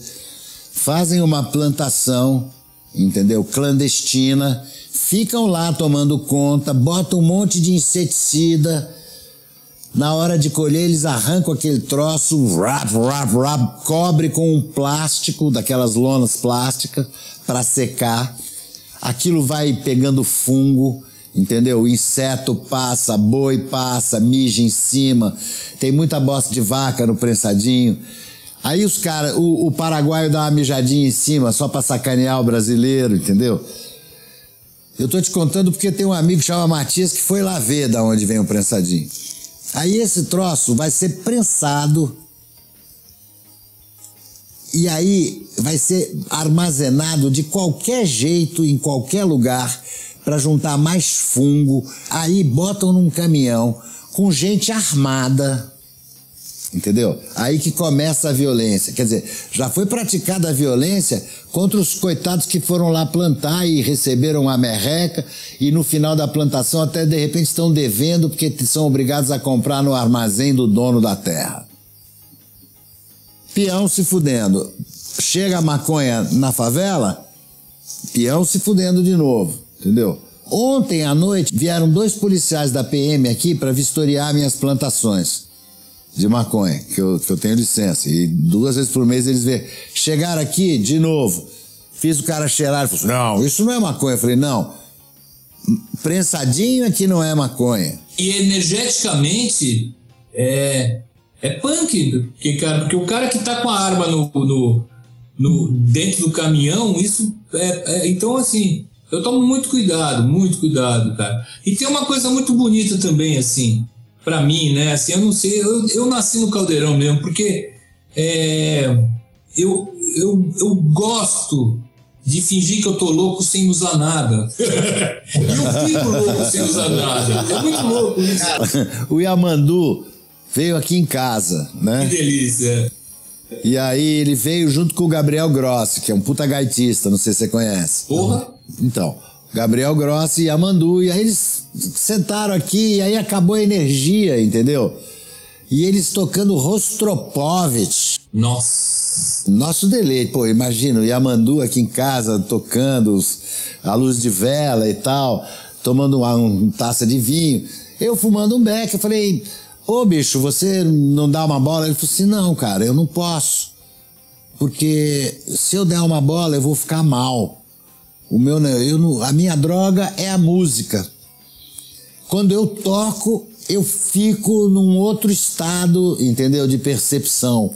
fazem uma plantação, entendeu? Clandestina, ficam lá tomando conta, botam um monte de inseticida. Na hora de colher, eles arrancam aquele troço, rap, rap, rap, cobre com um plástico, daquelas lonas plásticas, para secar aquilo vai pegando fungo, entendeu? Inseto passa, boi passa, mija em cima, tem muita bosta de vaca no prensadinho. Aí os caras, o, o paraguaio dá uma mijadinha em cima só pra sacanear o brasileiro, entendeu? Eu tô te contando porque tem um amigo que chama Matias que foi lá ver da onde vem o prensadinho. Aí esse troço vai ser prensado e aí vai ser armazenado de qualquer jeito, em qualquer lugar, para juntar mais fungo. Aí botam num caminhão com gente armada. Entendeu? Aí que começa a violência. Quer dizer, já foi praticada a violência contra os coitados que foram lá plantar e receberam a merreca e no final da plantação até de repente estão devendo porque são obrigados a comprar no armazém do dono da terra peão se fudendo. Chega a maconha na favela, peão se fudendo de novo, entendeu? Ontem à noite vieram dois policiais da PM aqui para vistoriar minhas plantações de maconha, que eu, que eu tenho licença. E duas vezes por mês eles vê. Chegaram aqui de novo. Fiz o cara cheirar e falou assim, não, isso não é maconha. Eu falei, não, prensadinho aqui não é maconha. E energeticamente, é, é punk, porque, cara, porque o cara que tá com a arma no, no, no dentro do caminhão, isso é, é, Então, assim, eu tomo muito cuidado, muito cuidado, cara. E tem uma coisa muito bonita também, assim, para mim, né? Assim, eu não sei, eu, eu nasci no caldeirão mesmo, porque é, eu, eu, eu gosto de fingir que eu tô louco sem usar nada. eu fico louco sem usar nada. É muito louco isso. o Yamandu veio aqui em casa, né? Que delícia. E aí ele veio junto com o Gabriel Grossi, que é um puta gaitista, não sei se você conhece. Porra! Então, Gabriel Grossi e Amandu, e aí eles sentaram aqui e aí acabou a energia, entendeu? E eles tocando Rostropovich. Nossa! Nosso deleite, pô, imagina, o Yamandu aqui em casa tocando a luz de vela e tal, tomando uma, uma taça de vinho. Eu fumando um beck, eu falei, Ô bicho, você não dá uma bola? Ele falou assim: não, cara, eu não posso. Porque se eu der uma bola, eu vou ficar mal. O meu, eu, a minha droga é a música. Quando eu toco, eu fico num outro estado, entendeu? De percepção.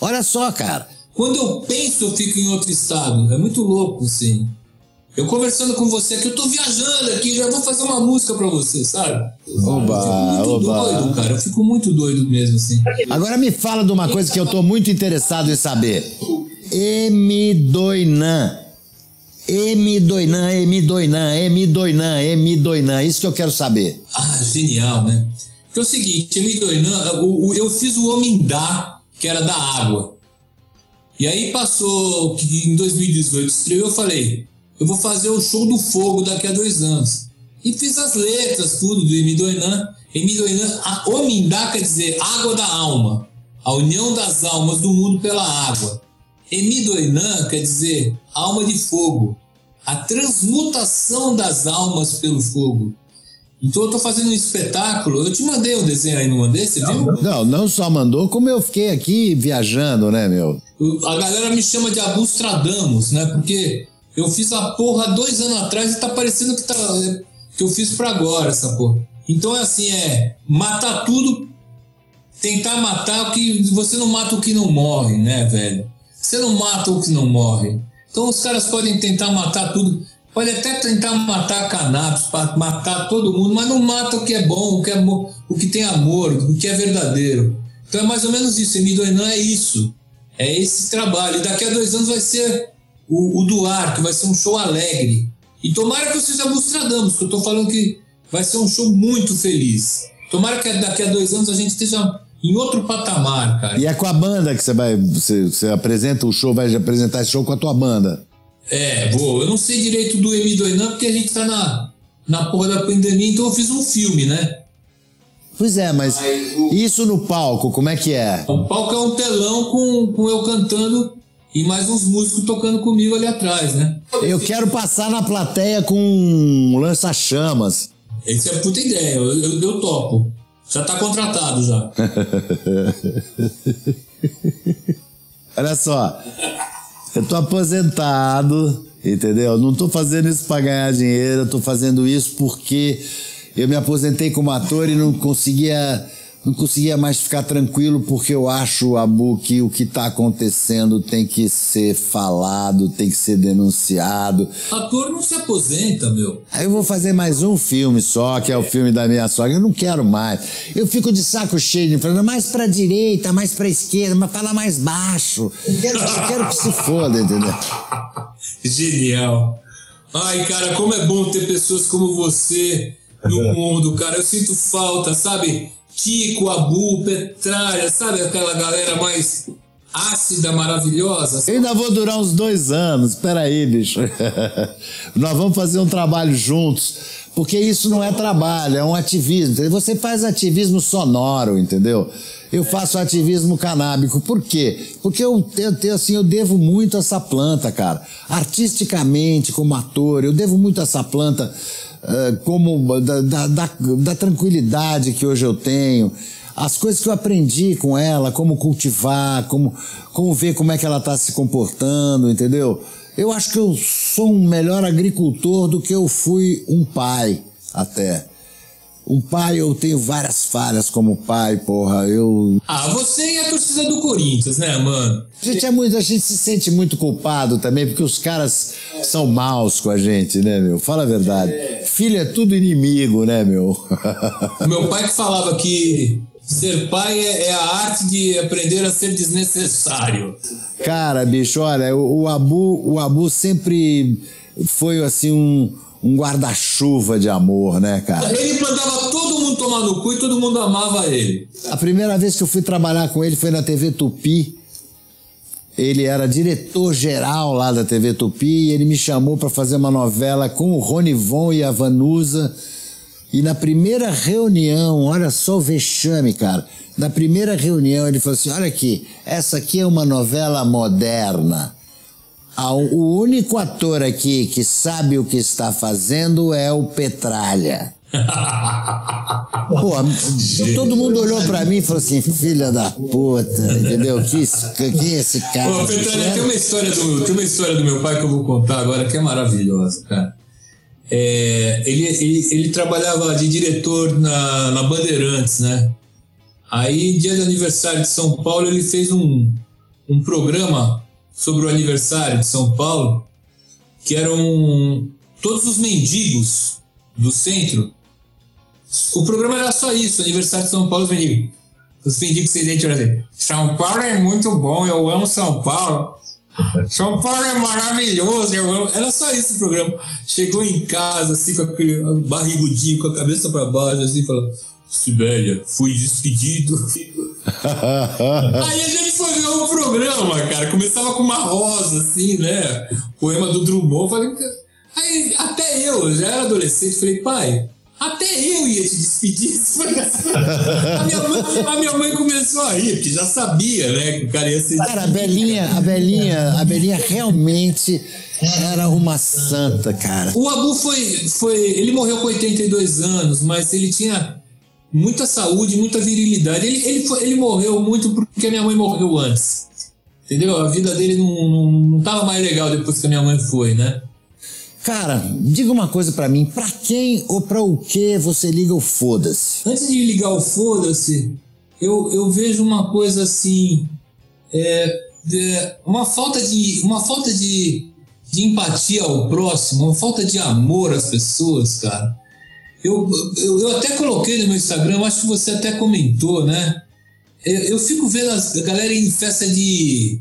Olha só, cara. Quando eu penso, eu fico em outro estado. É muito louco, sim. Eu conversando com você aqui, eu tô viajando aqui, já vou fazer uma música pra você, sabe? Oba, eu fico muito oba. doido, cara. Eu fico muito doido mesmo, assim. Agora me fala de uma coisa que eu tô muito interessado em saber. Emidoinan. Emidoinan, Emidoinan, Emidoinan, Emidoinan. Isso que eu quero saber. Ah, genial, né? Porque é o seguinte, Emidoinan, eu fiz o Omindá, que era da água. E aí passou, em 2018 estreou, eu falei, eu vou fazer o show do fogo daqui a dois anos. E fiz as letras, tudo do Emidoinan. Emidoinan, a Omindá quer dizer água da alma, a união das almas do mundo pela água. Emidoinan quer dizer alma de fogo, a transmutação das almas pelo fogo. Então eu tô fazendo um espetáculo. Eu te mandei um desenho aí, não mandei? Você viu? Não, não só mandou, como eu fiquei aqui viajando, né, meu? A galera me chama de Abustradamus, né? Porque eu fiz a porra dois anos atrás e tá parecendo que, tá, que eu fiz pra agora essa porra. Então é assim, é matar tudo, tentar matar o que. Você não mata o que não morre, né, velho? Você não mata o que não morre. Então os caras podem tentar matar tudo. Pode até tentar matar cannabis, matar todo mundo, mas não mata o que é bom, o que, é, o que tem amor, o que é verdadeiro. Então é mais ou menos isso. Emidoinan é isso. É esse trabalho. E daqui a dois anos vai ser o, o Duar, que vai ser um show alegre. E tomara que eu seja que eu estou falando que vai ser um show muito feliz. Tomara que daqui a dois anos a gente esteja em outro patamar, cara. E é com a banda que você vai. Você, você apresenta o show, vai apresentar esse show com a tua banda. É, vou. Eu não sei direito do Emi Doinan, porque a gente tá na, na porra da pandemia, então eu fiz um filme, né? Pois é, mas isso no palco, como é que é? O palco é um telão com, com eu cantando e mais uns músicos tocando comigo ali atrás, né? Eu quero passar na plateia com um lança-chamas. Essa é puta ideia, eu, eu, eu topo. Já tá contratado já. Olha só, eu tô aposentado, entendeu? Não tô fazendo isso para ganhar dinheiro, eu tô fazendo isso porque eu me aposentei como ator e não conseguia não conseguia mais ficar tranquilo porque eu acho, Abu, que o que está acontecendo tem que ser falado, tem que ser denunciado. Ator não se aposenta, meu. Aí eu vou fazer mais um filme só, que é o filme da minha sogra. Eu não quero mais. Eu fico de saco cheio de falando mais pra direita, mais pra esquerda, mas fala mais baixo. Eu quero, eu quero que se foda, entendeu? Genial. Ai, cara, como é bom ter pessoas como você no mundo, cara. Eu sinto falta, sabe? Kiko, Abu, Petralha, sabe aquela galera mais ácida, maravilhosa? Eu ainda vou durar uns dois anos, peraí, bicho. Nós vamos fazer um trabalho juntos. Porque isso não é trabalho, é um ativismo. Você faz ativismo sonoro, entendeu? Eu faço ativismo canábico. Por quê? Porque eu, eu, assim, eu devo muito a essa planta, cara. Artisticamente, como ator, eu devo muito a essa planta eh, como da, da, da, da tranquilidade que hoje eu tenho, as coisas que eu aprendi com ela, como cultivar, como, como ver como é que ela está se comportando, entendeu? Eu acho que eu sou um melhor agricultor do que eu fui um pai até. Um pai, eu tenho várias falhas como pai, porra. Eu. Ah, você e a torcida do Corinthians, né, mano? A gente é muito, a gente se sente muito culpado também, porque os caras são maus com a gente, né, meu? Fala a verdade. É. Filho é tudo inimigo, né, meu? meu pai que falava que ser pai é, é, a arte de aprender a ser desnecessário. Cara, bicho, olha, o, o Abu, o Abu sempre foi assim um um guarda-chuva de amor, né, cara? Ele mandava todo mundo tomar no cu e todo mundo amava ele. A primeira vez que eu fui trabalhar com ele foi na TV Tupi. Ele era diretor-geral lá da TV Tupi e ele me chamou para fazer uma novela com o Ronivon e a Vanusa. E na primeira reunião, olha só o vexame, cara. Na primeira reunião ele falou assim: olha aqui, essa aqui é uma novela moderna. O único ator aqui que sabe o que está fazendo é o Petralha. Pô, todo mundo olhou pra mim e falou assim, filha da puta, entendeu? Que, quem é esse cara? Pô, Petralha, tem uma, história do, tem uma história do meu pai que eu vou contar agora que é maravilhosa, cara. É, ele, ele, ele trabalhava de diretor na, na Bandeirantes, né? Aí, dia do aniversário de São Paulo, ele fez um, um programa sobre o aniversário de São Paulo, que eram todos os mendigos do centro. O programa era só isso, aniversário de São Paulo, os mendigos. Os mendigos sem dente assim, São Paulo é muito bom, eu amo São Paulo. São Paulo é maravilhoso, eu amo. Era só isso o programa. Chegou em casa, assim, com aquele barrigudinho, com a cabeça para baixo, assim, falando Sibélia, fui despedido. Aí a gente foi ver o programa, cara. Começava com uma rosa, assim, né? Poema do Drummond. Falei, aí até eu, já era adolescente, falei, pai, Até eu ia te despedir. a, minha mãe, a minha mãe começou a rir, porque já sabia, né, que o cara ia ser. Cara, a Belinha, a Belinha, a Belinha realmente era uma santa, cara. O Abu foi, foi. Ele morreu com 82 anos, mas ele tinha muita saúde, muita virilidade. Ele, ele, foi, ele morreu muito porque a minha mãe morreu antes. Entendeu? A vida dele não, não, não tava mais legal depois que a minha mãe foi, né? Cara, diga uma coisa para mim, para quem ou para o que você liga o foda-se? Antes de ligar o foda-se, eu, eu vejo uma coisa assim, é, é, uma falta de uma falta de, de empatia ao próximo, uma falta de amor às pessoas, cara. Eu, eu, eu até coloquei no meu Instagram, acho que você até comentou, né? Eu, eu fico vendo a galera em festa de,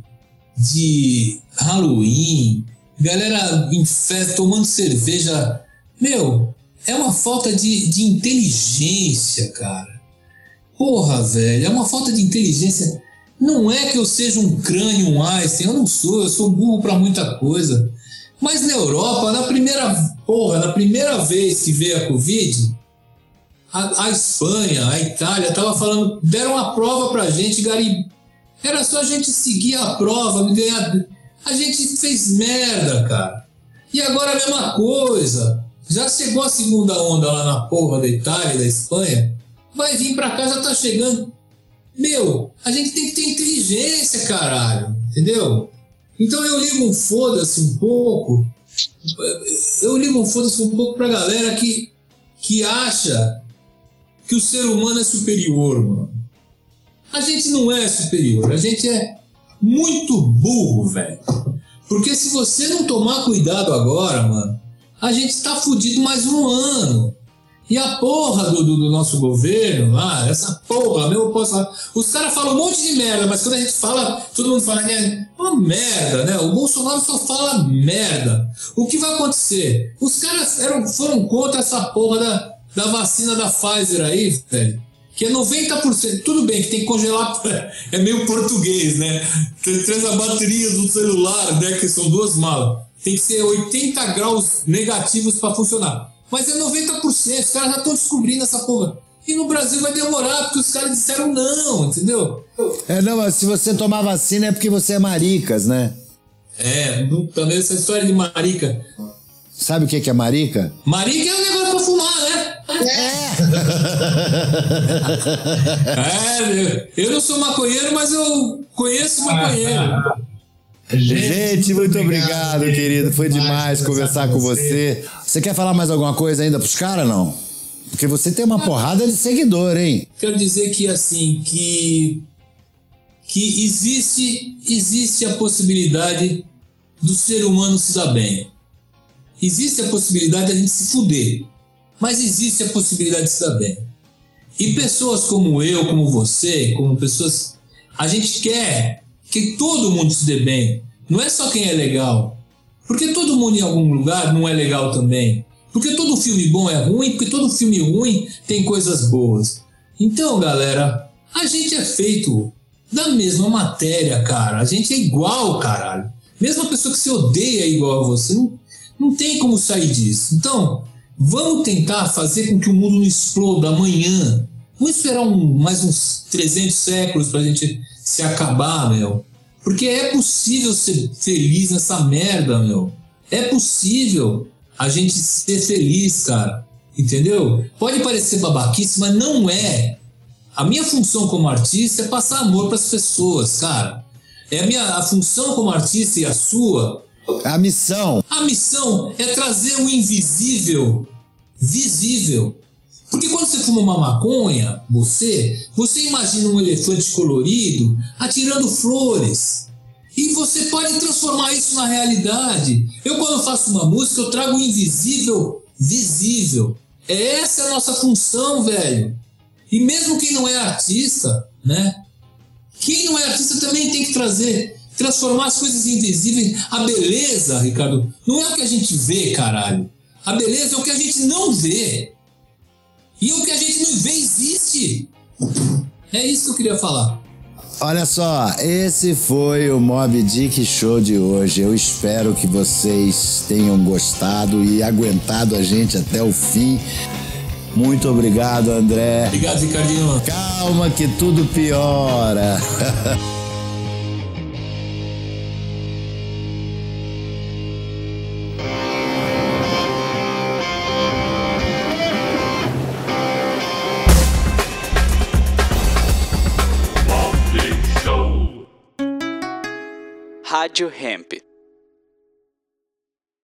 de Halloween, galera em festa tomando cerveja. Meu, é uma falta de, de inteligência, cara. Porra, velho, é uma falta de inteligência. Não é que eu seja um crânio, um Einstein, eu não sou, eu sou burro para muita coisa. Mas na Europa, na primeira, porra, na primeira vez que veio a Covid, a, a Espanha, a Itália, tava falando, deram a prova pra gente, Gari. Era só a gente seguir a prova, ganhar a gente fez merda, cara. E agora a mesma coisa. Já chegou a segunda onda lá na porra da Itália, da Espanha. Vai vir pra cá, já tá chegando. Meu, a gente tem que ter inteligência, caralho. Entendeu? Então eu ligo um foda-se um pouco. Eu ligo um foda-se um pouco pra galera que, que acha que o ser humano é superior, mano. A gente não é superior, a gente é muito burro, velho. Porque se você não tomar cuidado agora, mano, a gente tá fudido mais um ano. E a porra do, do, do nosso governo lá, essa porra, meu, posso falar. Os caras falam um monte de merda, mas quando a gente fala, todo mundo fala, é uma merda, né? O Bolsonaro só fala merda. O que vai acontecer? Os caras eram, foram contra essa porra da, da vacina da Pfizer aí, velho que é 90%. Tudo bem que tem que congelar, é meio português, né? Traz a bateria do celular, né? Que são duas malas. Tem que ser 80 graus negativos para funcionar. Mas é 90%, os caras já estão descobrindo essa porra. E no Brasil vai demorar, porque os caras disseram não, entendeu? É, não, mas se você tomar vacina é porque você é maricas, né? É, também essa história de marica. Sabe o que é marica? Marica é um negócio pra fumar, né? É. é, eu não sou maconheiro, mas eu conheço maconheiro. Gente, muito obrigado, obrigado querido. Foi demais conversar com você. você. Quer falar mais alguma coisa ainda pros caras, não? Porque você tem uma porrada de seguidor, hein? Quero dizer que, assim, que... Que existe, existe a possibilidade do ser humano se dar bem. Existe a possibilidade de a gente se fuder mas existe a possibilidade de se dar bem. E pessoas como eu, como você, como pessoas. A gente quer que todo mundo se dê bem. Não é só quem é legal. Porque todo mundo em algum lugar não é legal também. Porque todo filme bom é ruim, porque todo filme ruim tem coisas boas. Então, galera, a gente é feito da mesma matéria, cara. A gente é igual, caralho. Mesmo a pessoa que se odeia é igual a você, não, não tem como sair disso. Então, Vamos tentar fazer com que o mundo não exploda amanhã. Vamos esperar um, mais uns 300 séculos para a gente se acabar, meu. Porque é possível ser feliz nessa merda, meu. É possível a gente ser feliz, cara. Entendeu? Pode parecer babaquice, mas não é. A minha função como artista é passar amor para as pessoas, cara. É a minha a função como artista e a sua. A missão. A missão é trazer o invisível visível. Porque quando você fuma uma maconha, você, você imagina um elefante colorido atirando flores. E você pode transformar isso na realidade. Eu, quando faço uma música, eu trago o invisível visível. É essa a nossa função, velho. E mesmo quem não é artista, né? Quem não é artista também tem que trazer, transformar as coisas invisíveis. A beleza, Ricardo, não é o que a gente vê, caralho. A beleza é o que a gente não vê. E o que a gente não vê existe. É isso que eu queria falar. Olha só, esse foi o Mob Dick Show de hoje. Eu espero que vocês tenham gostado e aguentado a gente até o fim. Muito obrigado, André. Obrigado, Ricardinho. Calma que tudo piora. Rádio Hemp.